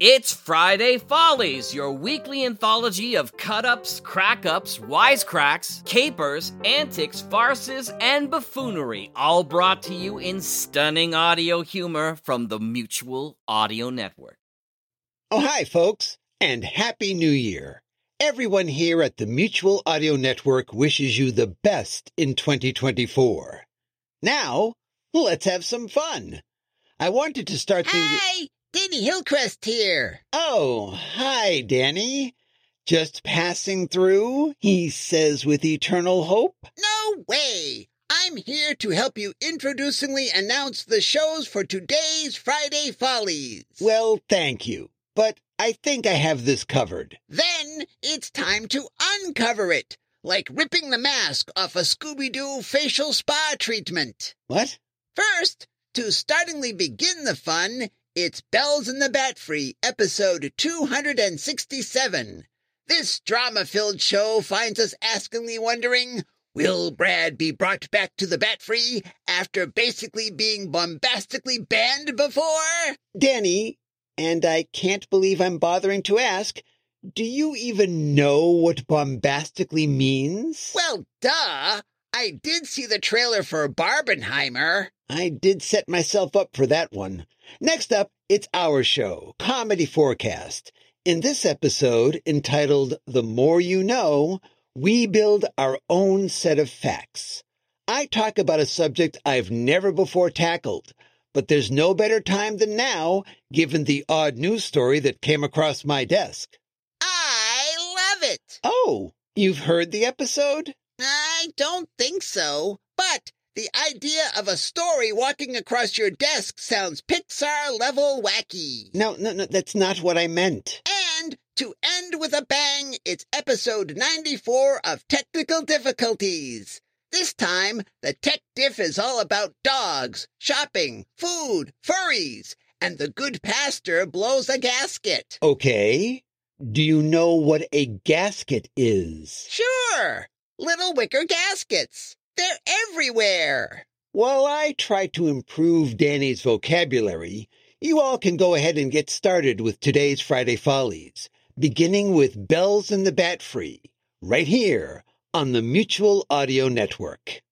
It's Friday Follies, your weekly anthology of cut ups, crack ups, wisecracks, capers, antics, farces, and buffoonery, all brought to you in stunning audio humor from the Mutual Audio Network. Oh, hi, folks, and Happy New Year. Everyone here at the Mutual Audio Network wishes you the best in 2024. Now, let's have some fun. I wanted to start things. Danny Hillcrest here. Oh, hi, Danny. Just passing through, he says with eternal hope. No way. I'm here to help you introducingly announce the shows for today's Friday Follies. Well, thank you, but I think I have this covered. Then it's time to uncover it, like ripping the mask off a Scooby Doo facial spa treatment. What? First, to startlingly begin the fun, it's Bells in the Batfry, episode 267. This drama filled show finds us askingly wondering Will Brad be brought back to the Batfry after basically being bombastically banned before? Danny, and I can't believe I'm bothering to ask, do you even know what bombastically means? Well, duh. I did see the trailer for Barbenheimer. I did set myself up for that one. Next up, it's our show, Comedy4Cast. In this episode, entitled The More You Know, we build our own set of facts. I talk about a subject I've never before tackled, but there's no better time than now, given the odd news story that came across my desk. I love it. Oh, you've heard the episode? I don't think so, but the idea of a story walking across your desk sounds Pixar level wacky. No, no, no, that's not what I meant. And to end with a bang, it's episode 94 of Technical Difficulties. This time, the tech diff is all about dogs, shopping, food, furries, and the good pastor blows a gasket. Okay. Do you know what a gasket is? Sure, little wicker gaskets. They're everywhere. While I try to improve Danny's vocabulary, you all can go ahead and get started with today's Friday Follies, beginning with Bells in the Batfry, right here on the Mutual Audio Network.